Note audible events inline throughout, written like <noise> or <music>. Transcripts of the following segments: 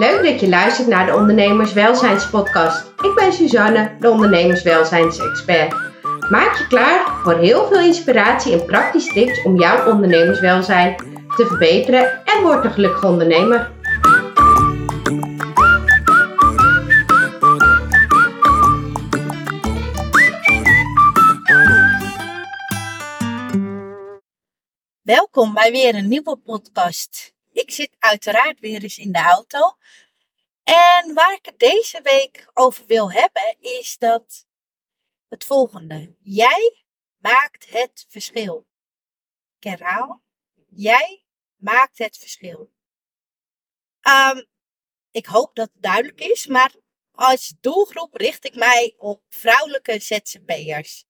Leuk dat je luistert naar de Ondernemerswelzijnspodcast. Ik ben Suzanne, de ondernemerswelzijnsexpert. Maak je klaar voor heel veel inspiratie en praktische tips om jouw ondernemerswelzijn te verbeteren en word een gelukkige ondernemer. Welkom bij weer een nieuwe podcast. Ik zit uiteraard weer eens in de auto. En waar ik het deze week over wil hebben is dat het volgende. Jij maakt het verschil. Ik. Jij maakt het verschil. Um, ik hoop dat het duidelijk is, maar als doelgroep richt ik mij op vrouwelijke ZZP'ers.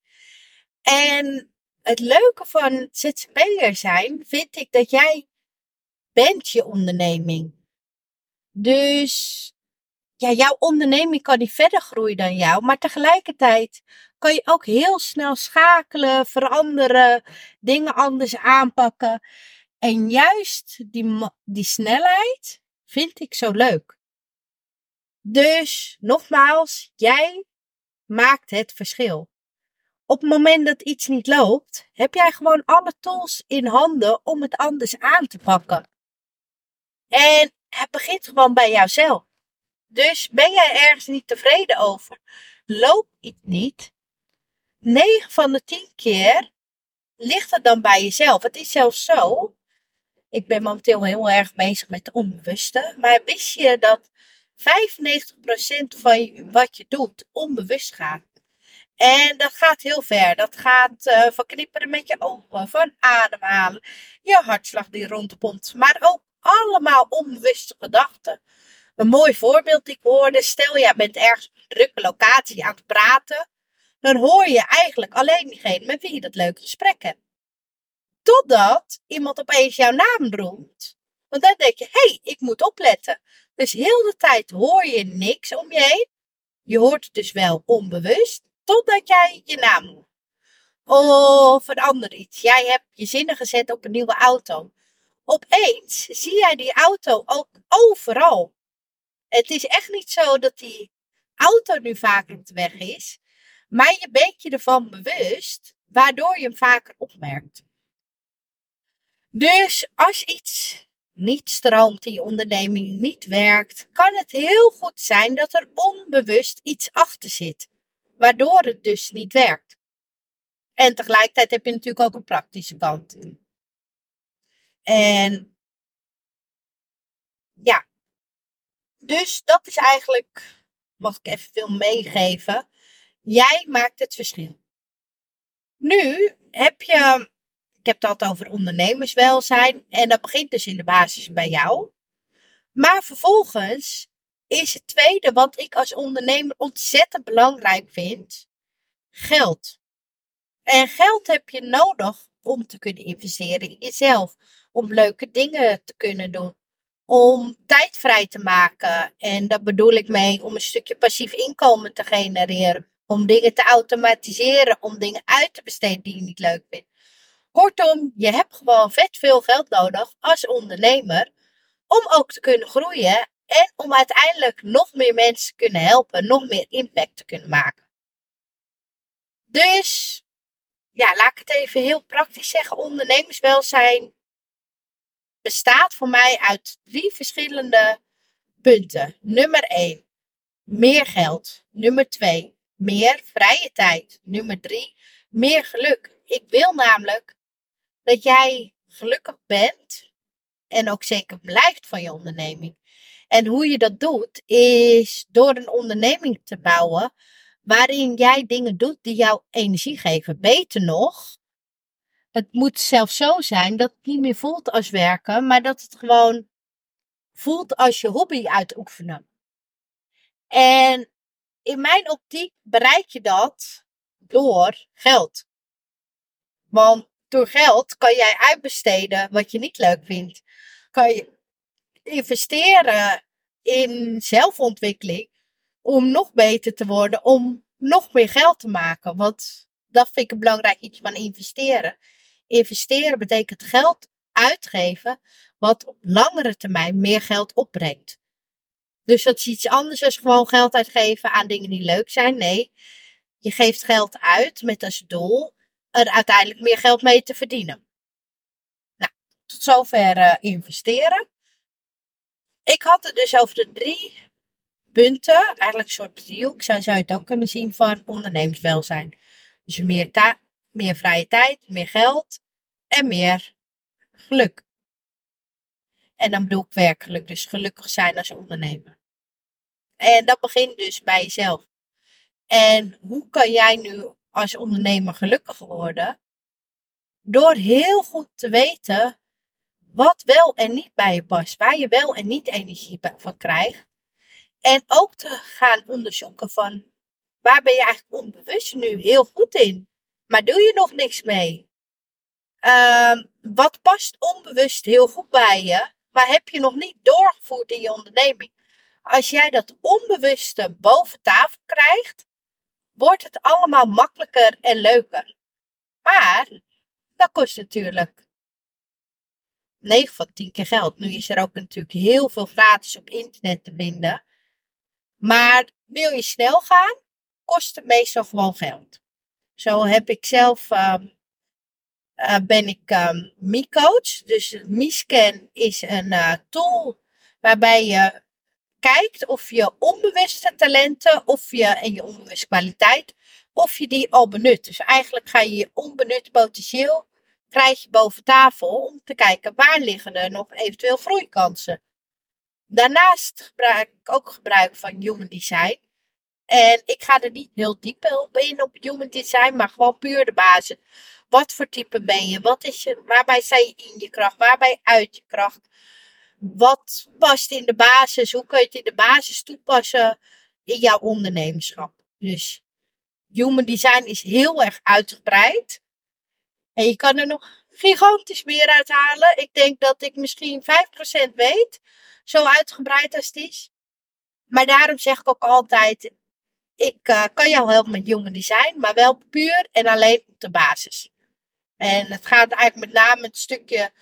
En het leuke van ZZP'er zijn vind ik dat jij je onderneming. Dus ja, jouw onderneming kan niet verder groeien dan jou, maar tegelijkertijd kan je ook heel snel schakelen, veranderen, dingen anders aanpakken. En juist die, die snelheid vind ik zo leuk. Dus nogmaals, jij maakt het verschil. Op het moment dat iets niet loopt, heb jij gewoon alle tools in handen om het anders aan te pakken. En het begint gewoon bij jouzelf. Dus ben jij ergens niet tevreden over? Loopt iets niet? 9 van de 10 keer ligt het dan bij jezelf. Het is zelfs zo. Ik ben momenteel heel erg bezig met de onbewuste. Maar wist je dat 95% van wat je doet onbewust gaat? En dat gaat heel ver. Dat gaat uh, van knipperen met je ogen, van ademhalen, je hartslag die rondpompt. Maar ook allemaal onbewuste gedachten. Een mooi voorbeeld die ik hoorde. Stel, jij bent ergens op een drukke locatie aan het praten. Dan hoor je eigenlijk alleen diegene met wie je dat leuke gesprek hebt. Totdat iemand opeens jouw naam roept. Want dan denk je, hé, hey, ik moet opletten. Dus heel de tijd hoor je niks om je heen. Je hoort het dus wel onbewust. Totdat jij je naam noemt. Of een ander iets. Jij hebt je zinnen gezet op een nieuwe auto. Opeens zie jij die auto ook overal. Het is echt niet zo dat die auto nu vaker op de weg is. Maar je bent je ervan bewust, waardoor je hem vaker opmerkt. Dus als iets niet stroomt in je onderneming, niet werkt, kan het heel goed zijn dat er onbewust iets achter zit, waardoor het dus niet werkt. En tegelijkertijd heb je natuurlijk ook een praktische kant. En ja, dus dat is eigenlijk wat ik even wil meegeven. Jij maakt het verschil. Nu heb je, ik heb het altijd over ondernemerswelzijn en dat begint dus in de basis bij jou. Maar vervolgens is het tweede wat ik als ondernemer ontzettend belangrijk vind, geld. En geld heb je nodig om te kunnen investeren in jezelf, om leuke dingen te kunnen doen, om tijd vrij te maken. En dat bedoel ik mee om een stukje passief inkomen te genereren, om dingen te automatiseren, om dingen uit te besteden die je niet leuk vindt. Kortom, je hebt gewoon vet veel geld nodig als ondernemer om ook te kunnen groeien en om uiteindelijk nog meer mensen te kunnen helpen, nog meer impact te kunnen maken. Dus, ja, laat ik het even heel praktisch zeggen. Ondernemerswelzijn bestaat voor mij uit drie verschillende punten. Nummer 1, meer geld. Nummer 2, meer vrije tijd. Nummer 3, meer geluk. Ik wil namelijk dat jij gelukkig bent en ook zeker blijft van je onderneming. En hoe je dat doet, is door een onderneming te bouwen waarin jij dingen doet die jou energie geven. Beter nog, het moet zelfs zo zijn dat het niet meer voelt als werken, maar dat het gewoon voelt als je hobby uitoefenen. En in mijn optiek bereik je dat door geld. Want door geld kan jij uitbesteden wat je niet leuk vindt. Kan je investeren in zelfontwikkeling om nog beter te worden, om nog meer geld te maken. Want dat vind ik een belangrijk iets van investeren. Investeren betekent geld uitgeven wat op langere termijn meer geld opbrengt. Dus dat is iets anders dan gewoon geld uitgeven aan dingen die leuk zijn. Nee, je geeft geld uit met als doel er uiteindelijk meer geld mee te verdienen. Nou, tot zover uh, investeren. Ik had het dus over de drie punten, eigenlijk een soort driehoek, zou, je het ook kunnen zien van ondernemerswelzijn. Dus meer, meer vrije tijd, meer geld en meer geluk. En dan bedoel ik werkelijk, dus gelukkig zijn als ondernemer. En dat begint dus bij jezelf. En hoe kan jij nu als ondernemer gelukkiger worden? Door heel goed te weten wat wel en niet bij je past, waar je wel en niet energie van krijgt. En ook te gaan onderzoeken van waar ben je eigenlijk onbewust nu heel goed in, maar doe je nog niks mee? Uh, wat past onbewust heel goed bij je, maar heb je nog niet doorgevoerd in je onderneming? Als jij dat onbewuste boven tafel krijgt, wordt het allemaal makkelijker en leuker. Maar dat kost natuurlijk 9 van 10 keer geld. Nu is er ook natuurlijk heel veel gratis op internet te vinden. Maar wil je snel gaan, kost het meestal gewoon geld. Zo heb ik zelf, uh, uh, ben ik um. Dus Mi-scan is een uh, tool waarbij je kijkt of je onbewuste talenten of je, en je onbewuste kwaliteit, of je die al benut. Dus eigenlijk ga je je onbenut potentieel krijg je boven tafel om te kijken waar liggen er nog eventueel groeikansen. Daarnaast gebruik ik ook gebruik van Human Design. En ik ga er niet heel diep op in op Human Design, maar gewoon puur de basis. Wat voor type ben je? Wat is je waarbij sta je in je kracht? Waarbij uit je kracht? Wat past in de basis? Hoe kun je de basis toepassen in jouw ondernemerschap? Dus Human Design is heel erg uitgebreid. En je kan er nog gigantisch meer uithalen. Ik denk dat ik misschien 5% weet. Zo uitgebreid als het is. Maar daarom zeg ik ook altijd: ik uh, kan jou helpen met jonge design, maar wel puur en alleen op de basis. En het gaat eigenlijk met name het stukje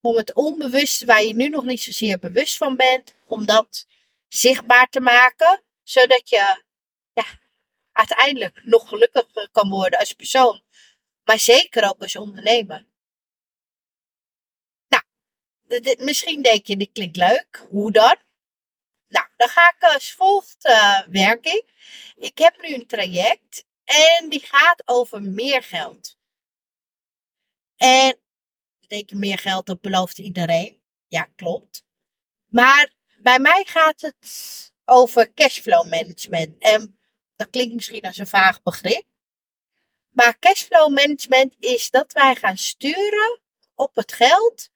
om het onbewuste, waar je nu nog niet zozeer bewust van bent, om dat zichtbaar te maken, zodat je ja, uiteindelijk nog gelukkiger kan worden als persoon, maar zeker ook als ondernemer. Misschien denk je, dit klinkt leuk. Hoe dan? Nou, dan ga ik als volgt uh, werken. Ik heb nu een traject en die gaat over meer geld. En denk je meer geld, dat belooft iedereen. Ja, klopt. Maar bij mij gaat het over cashflow management. En dat klinkt misschien als een vaag begrip. Maar cashflow management is dat wij gaan sturen op het geld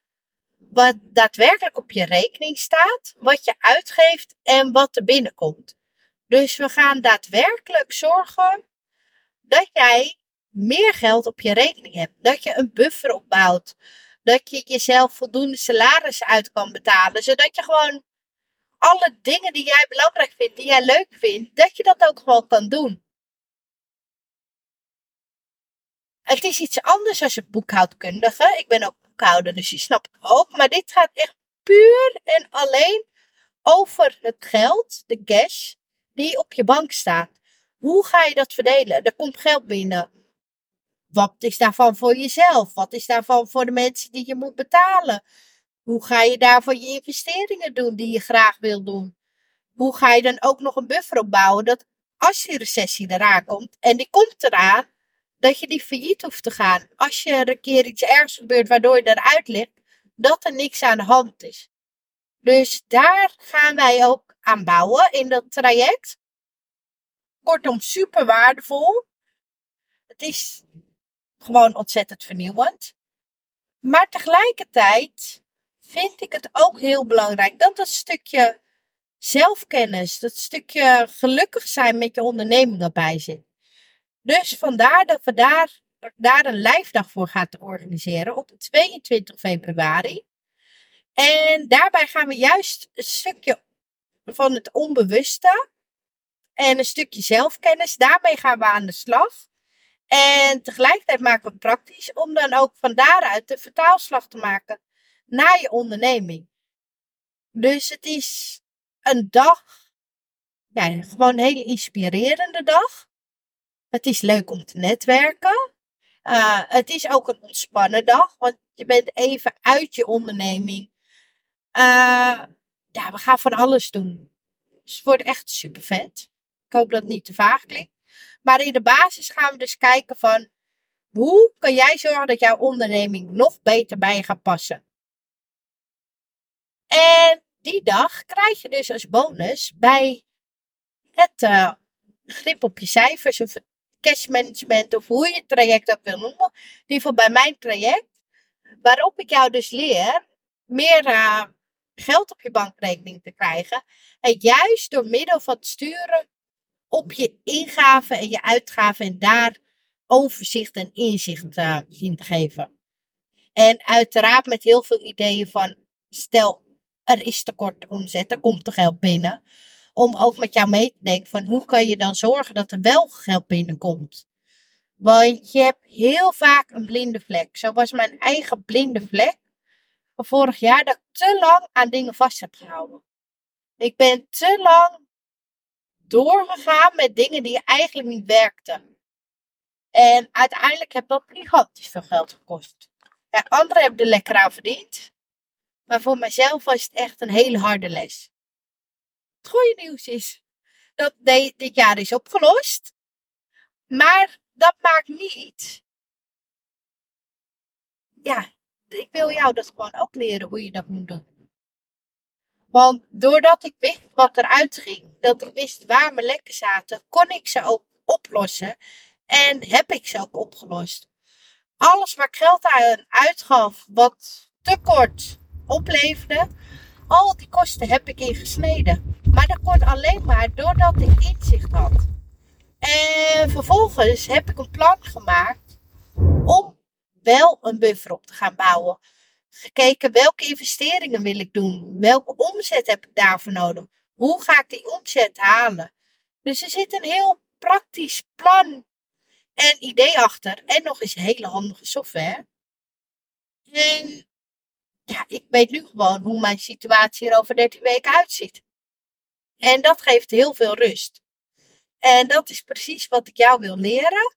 wat daadwerkelijk op je rekening staat, wat je uitgeeft en wat er binnenkomt. Dus we gaan daadwerkelijk zorgen dat jij meer geld op je rekening hebt. Dat je een buffer opbouwt. Dat je jezelf voldoende salaris uit kan betalen. Zodat je gewoon alle dingen die jij belangrijk vindt, die jij leuk vindt, dat je dat ook gewoon kan doen. Het is iets anders als een boekhoudkundige. Ik ben ook boekhouder, dus die snap ik ook. Maar dit gaat echt puur en alleen over het geld, de cash, die op je bank staat. Hoe ga je dat verdelen? Er komt geld binnen. Wat is daarvan voor jezelf? Wat is daarvan voor de mensen die je moet betalen? Hoe ga je daarvoor je investeringen doen die je graag wil doen? Hoe ga je dan ook nog een buffer opbouwen dat als die recessie eraan komt, en die komt eraan, dat je die failliet hoeft te gaan. Als je er een keer iets ergs gebeurt waardoor je eruit ligt, dat er niks aan de hand is. Dus daar gaan wij ook aan bouwen in dat traject. Kortom, super waardevol. Het is gewoon ontzettend vernieuwend. Maar tegelijkertijd vind ik het ook heel belangrijk dat dat stukje zelfkennis, dat stukje gelukkig zijn met je onderneming erbij zit. Dus vandaar dat we daar, daar een lijfdag voor gaan organiseren op 22 februari. En daarbij gaan we juist een stukje van het onbewuste en een stukje zelfkennis, daarmee gaan we aan de slag. En tegelijkertijd maken we het praktisch om dan ook van daaruit de vertaalslag te maken naar je onderneming. Dus het is een dag, ja, gewoon een hele inspirerende dag. Het is leuk om te netwerken. Uh, het is ook een ontspannen dag, want je bent even uit je onderneming. Uh, ja, we gaan van alles doen. Dus het wordt echt super vet. Ik hoop dat het niet te vaag klinkt. Maar in de basis gaan we dus kijken van hoe kan jij zorgen dat jouw onderneming nog beter bij je gaat passen. En die dag krijg je dus als bonus bij het uh, grip op je cijfers of cash management of hoe je het traject ook wil noemen. In ieder geval bij mijn traject. Waarop ik jou dus leer meer uh, geld op je bankrekening te krijgen. En juist door middel van het sturen op je ingaven en je uitgaven en daar overzicht en inzicht uh, in te geven. En uiteraard met heel veel ideeën van, stel er is tekort omzet, er komt er geld binnen. Om ook met jou mee te denken van hoe kan je dan zorgen dat er wel geld binnenkomt. Want je hebt heel vaak een blinde vlek. Zo was mijn eigen blinde vlek van vorig jaar dat ik te lang aan dingen vast heb gehouden. Ik ben te lang doorgegaan met dingen die eigenlijk niet werkten. En uiteindelijk heb dat gigantisch veel geld gekost. Ja, anderen hebben er lekker aan verdiend. Maar voor mijzelf was het echt een hele harde les. Goede nieuws is dat dit jaar is opgelost. Maar dat maakt niet. Ja, ik wil jou dat gewoon ook leren hoe je dat moet doen. Want doordat ik wist wat eruit ging, dat ik wist waar mijn lekken zaten, kon ik ze ook oplossen. En heb ik ze ook opgelost. Alles waar ik geld aan uitgaf, wat tekort opleverde, al die kosten heb ik ingesneden. Dat kon alleen maar doordat ik inzicht had. En vervolgens heb ik een plan gemaakt om wel een buffer op te gaan bouwen. Gekeken welke investeringen wil ik doen? Welke omzet heb ik daarvoor nodig? Hoe ga ik die omzet halen? Dus er zit een heel praktisch plan en idee achter. En nog eens hele handige software. En ja, ik weet nu gewoon hoe mijn situatie er over 13 weken uitziet. En dat geeft heel veel rust. En dat is precies wat ik jou wil leren.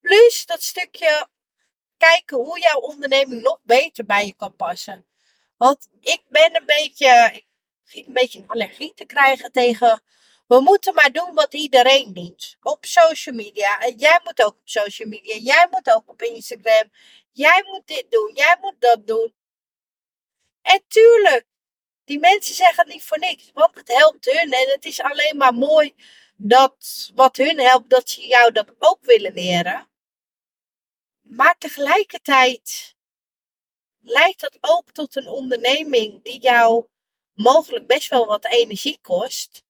Plus dat stukje kijken hoe jouw onderneming nog beter bij je kan passen. Want ik ben een beetje, ik een beetje allergie te krijgen tegen we moeten maar doen wat iedereen doet. Op social media. En jij moet ook op social media. Jij moet ook op Instagram. Jij moet dit doen. Jij moet dat doen. En tuurlijk, die mensen zeggen het niet voor niks. Want het helpt hun. En het is alleen maar mooi dat wat hun helpt, dat ze jou dat ook willen leren. Maar tegelijkertijd leidt dat ook tot een onderneming die jou mogelijk best wel wat energie kost.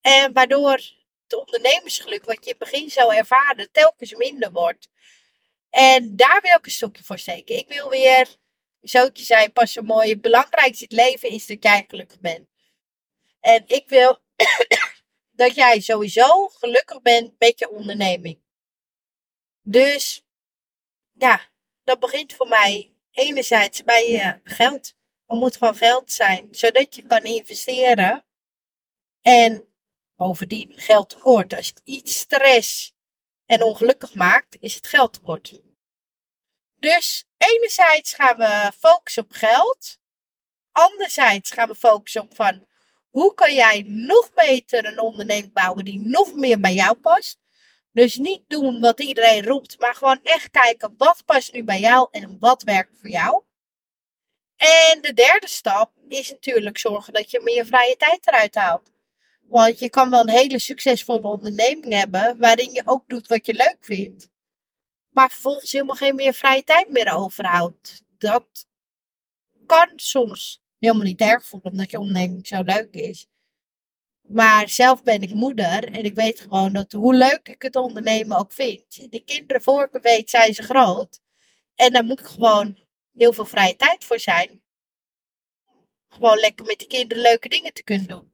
En waardoor het ondernemersgeluk, wat je in het begin zou ervaren, telkens minder wordt. En daar wil ik een stokje voor steken. Ik wil weer, zoutje zei pas zo mooi, het belangrijkste in het leven is dat jij gelukkig bent. En ik wil <coughs> dat jij sowieso gelukkig bent met je onderneming. Dus ja, dat begint voor mij enerzijds bij je geld. Er moet gewoon geld zijn, zodat je kan investeren. En Bovendien, geld tekort. Als je iets stress en ongelukkig maakt, is het geld tekort. Dus enerzijds gaan we focussen op geld. Anderzijds gaan we focussen op van hoe kan jij nog beter een onderneming bouwen die nog meer bij jou past. Dus niet doen wat iedereen roept, maar gewoon echt kijken wat past nu bij jou en wat werkt voor jou. En de derde stap is natuurlijk zorgen dat je meer vrije tijd eruit haalt. Want je kan wel een hele succesvolle onderneming hebben, waarin je ook doet wat je leuk vindt. Maar vervolgens helemaal geen meer vrije tijd meer overhoudt. Dat kan soms helemaal niet erg voelen, omdat je onderneming zo leuk is. Maar zelf ben ik moeder en ik weet gewoon dat hoe leuk ik het ondernemen ook vind. De kinderen voor ik weet zijn ze groot. En daar moet ik gewoon heel veel vrije tijd voor zijn. Gewoon lekker met de kinderen leuke dingen te kunnen doen.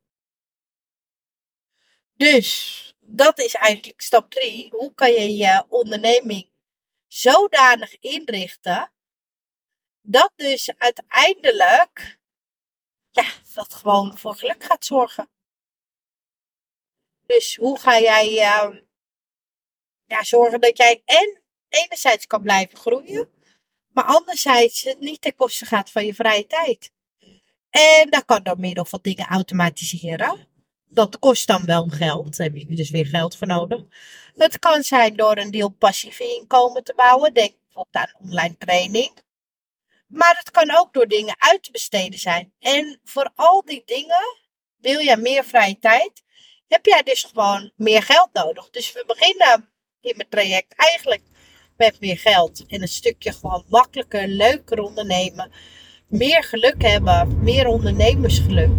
Dus dat is eigenlijk stap 3. Hoe kan je je onderneming zodanig inrichten dat dus uiteindelijk ja, wat gewoon voor geluk gaat zorgen. Dus hoe ga jij uh, ja, zorgen dat jij en enerzijds kan blijven groeien, maar anderzijds het niet ten koste gaat van je vrije tijd. En dat kan door middel van dingen automatiseren. Dat kost dan wel geld. Daar heb je dus weer geld voor nodig. Het kan zijn door een deel passief inkomen te bouwen. Denk bijvoorbeeld aan online training. Maar het kan ook door dingen uit te besteden zijn. En voor al die dingen wil je meer vrije tijd. Heb jij dus gewoon meer geld nodig. Dus we beginnen in mijn traject eigenlijk met meer geld. En een stukje gewoon makkelijker, leuker ondernemen. Meer geluk hebben. Meer ondernemersgeluk.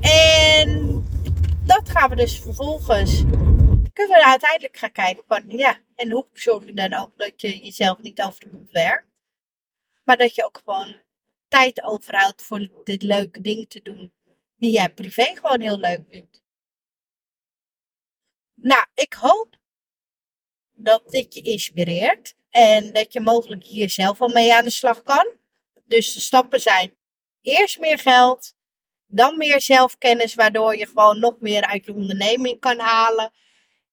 En dat gaan we dus vervolgens. Kunnen we uiteindelijk gaan kijken van ja. En hoe zorg je dan ook dat je jezelf niet over de werkt. Maar dat je ook gewoon tijd overhoudt voor dit leuke ding te doen. Die jij privé gewoon heel leuk vindt. Nou, ik hoop dat dit je inspireert. En dat je mogelijk hier zelf al mee aan de slag kan. Dus de stappen zijn eerst meer geld. Dan meer zelfkennis, waardoor je gewoon nog meer uit je onderneming kan halen.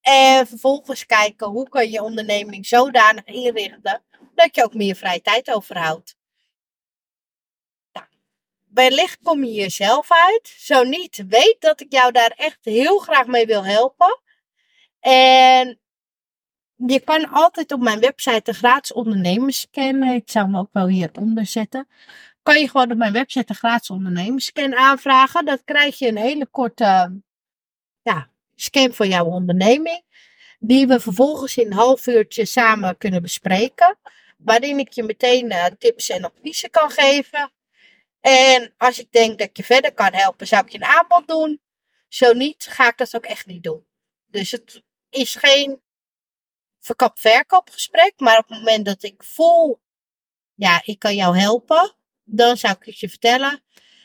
En vervolgens kijken hoe kan je onderneming zodanig inrichten dat je ook meer vrije tijd overhoudt. Nou, wellicht kom je hier zelf uit. Zo niet, weet dat ik jou daar echt heel graag mee wil helpen. En je kan altijd op mijn website de gratis ondernemersscan, ik zou hem ook wel hieronder zetten, kan je gewoon op mijn website de gratis ondernemersscan aanvragen. Dat krijg je een hele korte ja, scan voor jouw onderneming, die we vervolgens in een half uurtje samen kunnen bespreken, waarin ik je meteen uh, tips en adviezen kan geven. En als ik denk dat je verder kan helpen, zou ik je een aanbod doen. Zo niet, ga ik dat ook echt niet doen. Dus het is geen verkap-verkoopgesprek. Maar op het moment dat ik voel, ja, ik kan jou helpen, dan zou ik het je vertellen.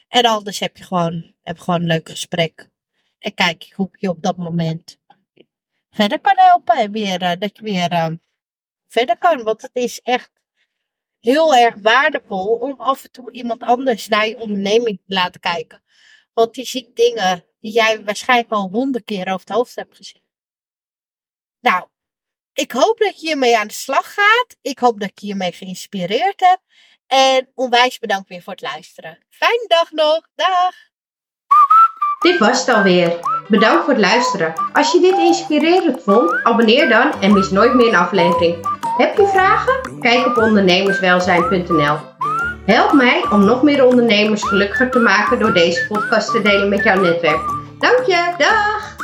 En anders heb je gewoon, heb gewoon een leuk gesprek. En kijk hoe je op dat moment verder kan helpen. En weer, uh, dat je weer uh, verder kan. Want het is echt heel erg waardevol om af en toe iemand anders naar je onderneming te laten kijken. Want die ziet dingen die jij waarschijnlijk al honderd keer over het hoofd hebt gezien. Nou, ik hoop dat je hiermee aan de slag gaat. Ik hoop dat ik je hiermee geïnspireerd heb. En onwijs bedankt weer voor het luisteren. Fijne dag nog. Dag. Dit was het alweer. Bedankt voor het luisteren. Als je dit inspirerend vond, abonneer dan en mis nooit meer een aflevering. Heb je vragen? Kijk op ondernemerswelzijn.nl. Help mij om nog meer ondernemers gelukkiger te maken door deze podcast te delen met jouw netwerk. Dank je. Dag.